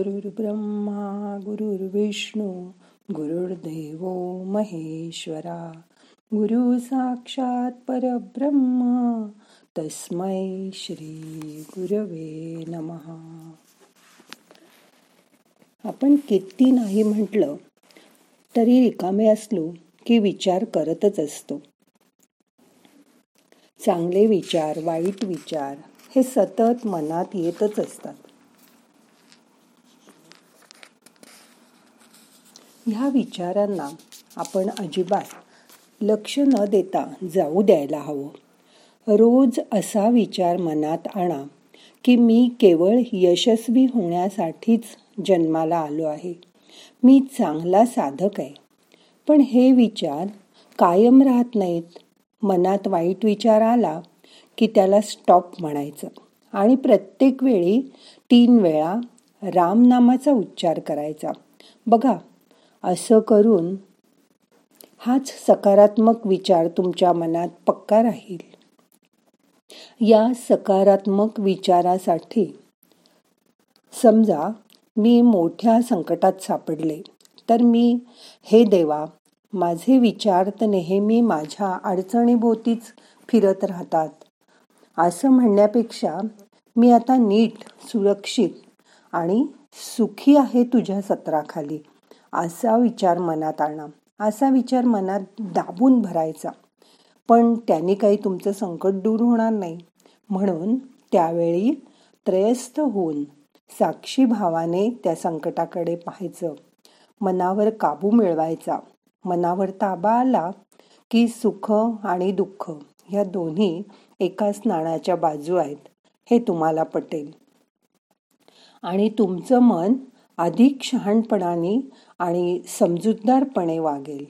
गुरुर्ब्रह्मा गुरुर्विष्णू गुरुर्देव महेश्वरा. गुरु साक्षात परब्रह्मा तस्मै श्री गुरवे नमहा आपण किती नाही म्हटलं तरी रिकामे असलो की विचार करतच असतो. चांगले विचार वाईट विचार हे सतत मनात येतच असतात. ह्या विचारांना आपण अजिबात लक्ष न देता जाऊ द्यायला हवं. रोज असा विचार मनात आणा की मी केवळ यशस्वी होण्यासाठीच जन्माला आलो आहे. मी चांगला साधक आहे. पण हे विचार कायम राहत नाहीत. मनात वाईट विचार आला की त्याला स्टॉप म्हणायचं आणि प्रत्येक वेळी तीन वेळा रामनामाचा उच्चार करायचा. बघा असं करून हाच सकारात्मक विचार तुमच्या मनात पक्का राहील. या सकारात्मक विचारासाठी समजा मी मोठ्या संकटात सापडले तर मी हे देवा माझे विचार तर नेहमी माझ्या अडचणीभोवतीच फिरत राहतात. असं म्हणण्यापेक्षा मी आता नीट सुरक्षित आणि सुखी आहे तुझ्या सत्राखाली. असा विचार मनात आणा. असा विचार मनात दाबून भरायचा. पण त्यांनी काही तुमचं संकट दूर होणार नाही. म्हणून त्यावेळी त्रयस्थ होऊन साक्षी भावाने त्या संकटाकडे पाहायचं. मनावर काबू मिळवायचा. मनावर ताबा आला की सुख आणि दुःख ह्या दोन्ही एकाच नाण्याच्या बाजू आहेत. हे तुम्हाला पटेल. आणि तुमचं मन अधिक शहाणपणाने आणि समजूतदारपणे वागेल.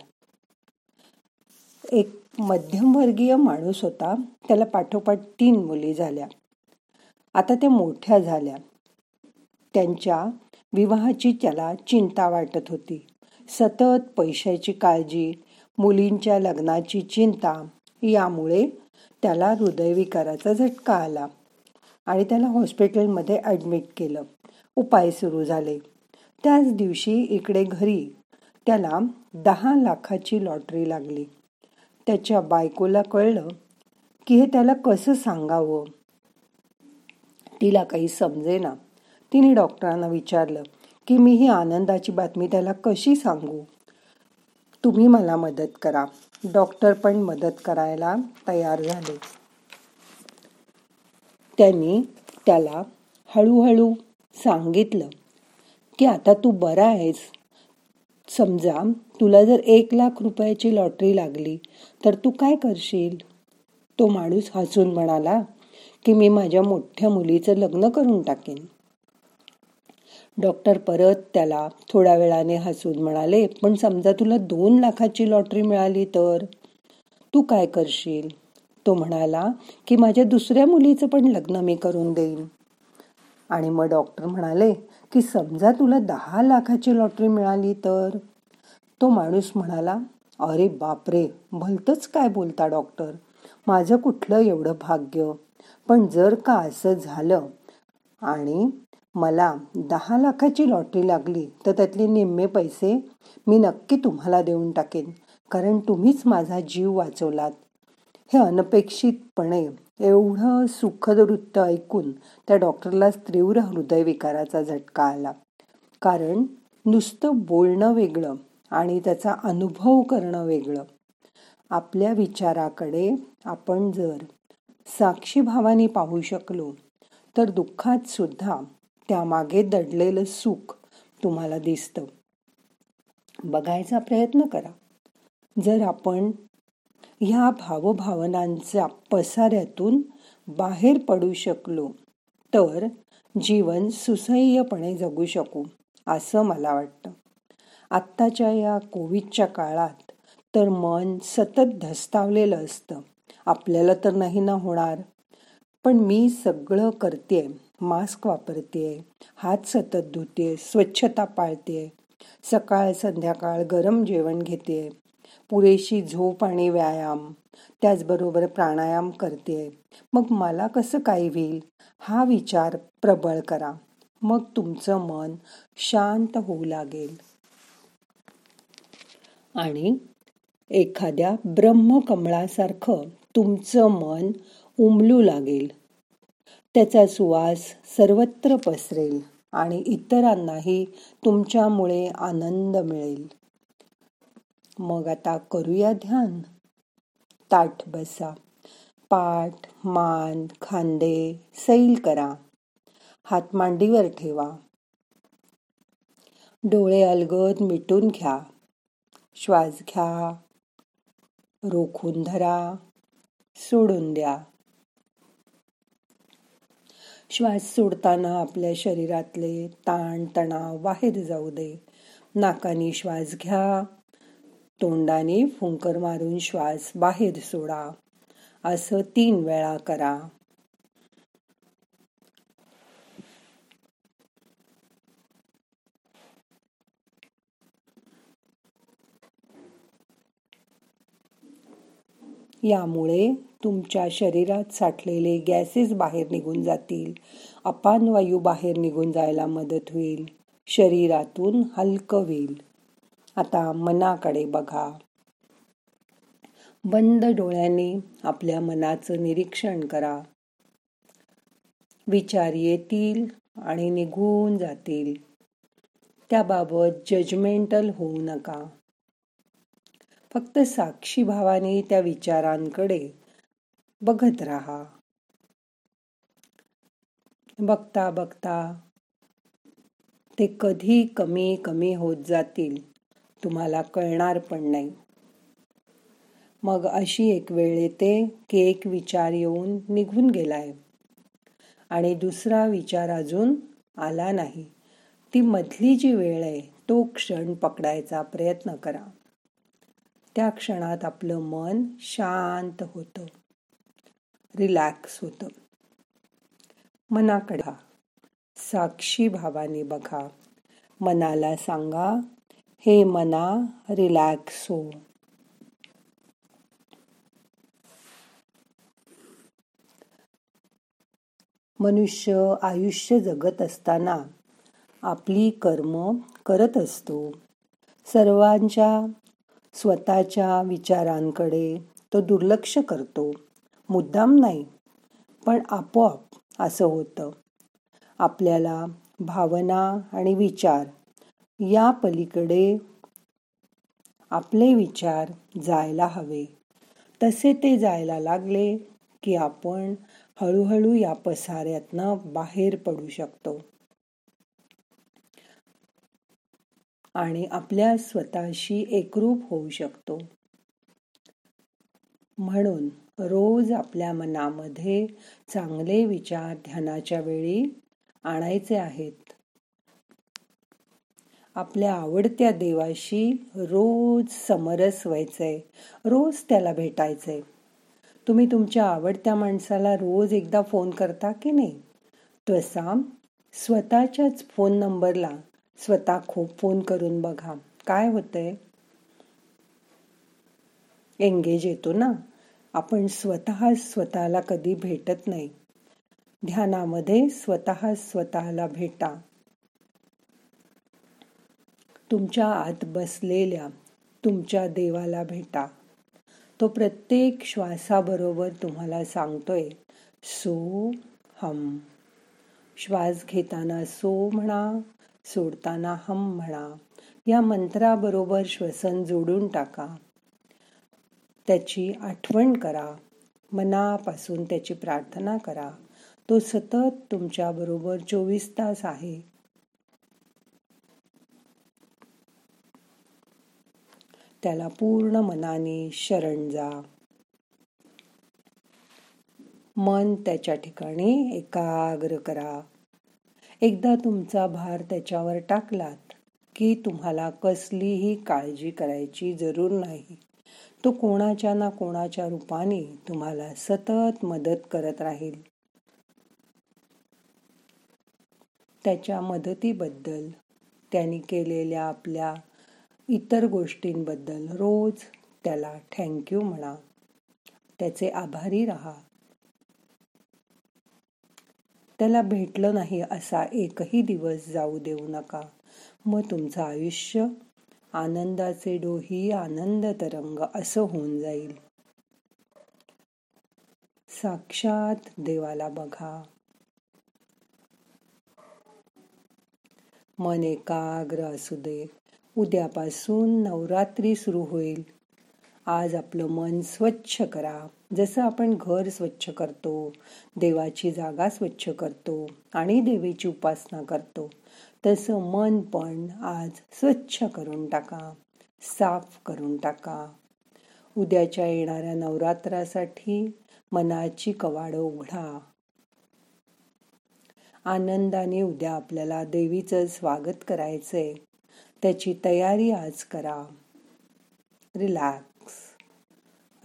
एक मध्यमवर्गीय माणूस होता. त्याला पाठोपाठ तीन मुली झाल्या. आता त्या मोठ्या झाल्या. त्यांच्या विवाहाची त्याला चिंता वाटत होती. सतत पैशाची काळजी मुलींच्या लग्नाची चिंता यामुळे त्याला हृदयविकाराचा झटका आला आणि त्याला हॉस्पिटलमध्ये ॲडमिट केलं. उपाय सुरू झाले. त्याच दिवशी इकडे घरी त्याला दहा लाखाची लॉटरी लागली. त्याच्या बायकोला कळलं की हे त्याला कसं सांगावं? तिला काही समजेना. तिने डॉक्टरांना विचारलं की मी ही आनंदाची बातमी त्याला कशी सांगू? तुम्ही मला मदत करा. डॉक्टर पण मदत करायला तयार झाले. त्यांनी त्याला हळूहळू सांगितलं की आता तू बरा आहेस. समजा तुला जर एक लाख रुपयाची लॉटरी लागली तर तू काय करशील? तो माणूस हसून म्हणाला की मी माझ्या मोठ्या मुलीचं लग्न करून टाकेन. डॉक्टर परत त्याला थोड्या वेळाने हसून म्हणाले पण समजा तुला दोन लाखाची लॉटरी मिळाली तर? तू काय करशील? तो म्हणाला की माझ्या दुसऱ्या मुलीचं पण लग्न मी करून देईन. आणि मग डॉक्टर म्हणाले की समजा तुला दहा लाखाची लॉटरी मिळाली तर? तो माणूस म्हणाला अरे बापरे भलतंच काय बोलता डॉक्टर. माझं कुठलं एवढं भाग्य? पण जर का असं झालं आणि मला दहा लाखाची लॉटरी लागली तर त्यातले निम्मे पैसे मी नक्की तुम्हाला देऊन टाकेन कारण तुम्हीच माझा जीव वाचवलात. हे अनपेक्षितपणे एवढं सुखद वृत्त ऐकून त्या डॉक्टरला तीव्र हृदयविकाराचा झटका आला. कारण नुसतं बोलणं वेगळं आणि त्याचा अनुभव करणं वेगळं. आपल्या विचाराकडे आपण जर साक्षीभावाने पाहू शकलो तर दुःखात सुद्धा त्यामागे दडलेलं सुख तुम्हाला दिसतं. बघायचा प्रयत्न करा. जर आपण ह्या भावभावनांच्या पसाऱ्यातून बाहेर पडू शकलो तर जीवन सुसह्यपणे जगू शकू असं मला वाटतं. आत्ताच्या या कोविडच्या काळात तर मन सतत धस्तावलेलं असतं. आपल्याला तर नाही ना होणार. पण मी सगळं करते मास्क वापरते हात सतत धुते स्वच्छता पाळते सकाळ संध्याकाळ गरम जेवण घेते पुरेशी झोप आणि व्यायाम. त्याचबरोबर प्राणायाम करते. मग मला कसं काय होईल? हा विचार प्रबळ करा. मग तुमचं मन शांत होऊ लागेल. आणि एखाद्या ब्रह्मकमळासारखं तुमचं मन उमलू लागेल. त्याचा सुवास सर्वत्र पसरेल आणि इतरांनाही तुमच्यामुळे आनंद मिळेल. मग आता करूया ध्यान. ताठ बसा. पाठ मान खांदे सैल करा. हात मांडीवर ठेवा. डोळे अलगद मिटून घ्या. श्वास घ्या. रोखून धरा. सोडून द्या. श्वास सोडताना आपल्या शरीरातले ताण तणाव बाहेर जाऊ दे. नाकानी श्वास घ्या. तोंडाने फुंकर मारून श्वास बाहेर सोडा. असं तीन वेळा करा. यामुळे तुमच्या शरीरात साठलेले गॅसेस बाहेर निघून जातील. अपान वायू बाहेर निघून जायला मदत होईल. शरीरातून हलकं होईल. आता मनाकडे बघा. बंद डोळ्यांनी आपल्या मनाचं निरीक्षण करा. विचार येतील आणि निघून जातील. त्याबाबत जजमेंटल होऊ नका. फक्त साक्षी भावाने त्या विचारांकडे बघत राहा. बघता बघता ते कधी कमी कमी होत जातील? तुम्हाला कळणार पण नाही. मग अशी एक वेळ येते की एक विचार येऊन निघून गेलाय. आणि दुसरा विचार अजून आला नाही. ती मधली जी वेळ आहे तो क्षण पकडायचा प्रयत्न करा. त्या क्षणात आपलं मन शांत होतं. रिलॅक्स होतं. मनाकडे साक्षी भावाने बघा. मनाला सांगा हे मना रिलॅक्स हो. मनुष्य आयुष्य जगत असताना आपली कर्म करत असतो. सर्वांच्या स्वतःच्या विचारांकडे तो दुर्लक्ष करतो. मुद्दाम नाही पण आपोआप असं होतं. आपल्याला भावना आणि विचार या पलीकडे आपले विचार जायला हवे. तसे ते जायला लागले की आपण हळूहळू या पसाऱ्यातनं बाहेर पडू शकतो. आणि आपल्या स्वतःशी एकरूप होऊ शकतो. म्हणून रोज आपल्या मनामध्ये चांगले विचार ध्यानाच्या वेळी आणायचे आहेत. आपल्या आवडत्या देवाशी रोज समरस व्हायचंय. रोज त्याला भेटायचंय. तुम्ही तुमच्या आवडत्या माणसाला रोज एकदा फोन करता की नाही? तसा स्वतःच्याच फोन नंबरला स्वतः खूप फोन करून बघा. काय होतंय? एंगेज येतो ना? आपण स्वतः स्वतःला कधी भेटत नाही. ध्यानामध्ये स्वतः स्वतःला भेटा. तुमच्या आत बसलेल्या तुमच्या देवाला भेटा. तो प्रत्येक श्वासाबरोबर तुम्हाला सांगतोय सो हम. श्वास घेताना सो म्हणा सोडताना हम म्हणा या मंत्राबरोबर श्वसन जोडून टाका. त्याची आठवण करा मनापासून त्याची प्रार्थना करा. तो सतत तुमच्याबरोबर चोवीस तास आहे. त्याला पूर्ण मनाने शरण जा. मन त्याच्या ठिकाणी एकाग्र करा. एकदा तुमचा भार त्याच्यावर टाकलात की तुम्हाला कसलीही काळजी करायची जरूर नाही. तो कोणाच्या ना कोणाच्या रूपाने तुम्हाला सतत मदत करत राहील. त्याच्या मदतीबद्दल त्यांनी केलेल्या आपल्या इतर गोष्टींबद्दल रोज त्याला थँक्यू म्हणा. त्याचे आभारी राहा. त्याला भेटलं नाही असा एकही दिवस जाऊ देऊ नका. मग तुमचं आयुष्य आनंदाचे डोही आनंद तरंग असं होऊन जाईल. साक्षात देवाला बघा. मन एकाग्र असू दे उद्यापासून नवरात्री सुरू होईल. आज आपलं मन स्वच्छ करा. जसं आपण घर स्वच्छ करतो देवाची जागा स्वच्छ करतो आणि देवीची उपासना करतो तसं मन पण आज स्वच्छ करून टाका साफ करून टाका. उद्याच्या येणाऱ्या नवरात्रासाठी मनाची कवाडं उघडा. आनंदाने उद्या आपल्याला देवीचं स्वागत करायचंय. त्याची तयारी आज करा. रिलॅक्स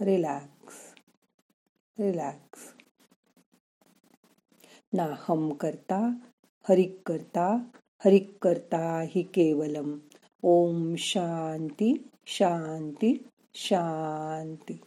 रिलॅक्स रिलॅक्स ना हम करता हरिक करता हरिक करता हि केवलम. ओम शांती शांती शांती.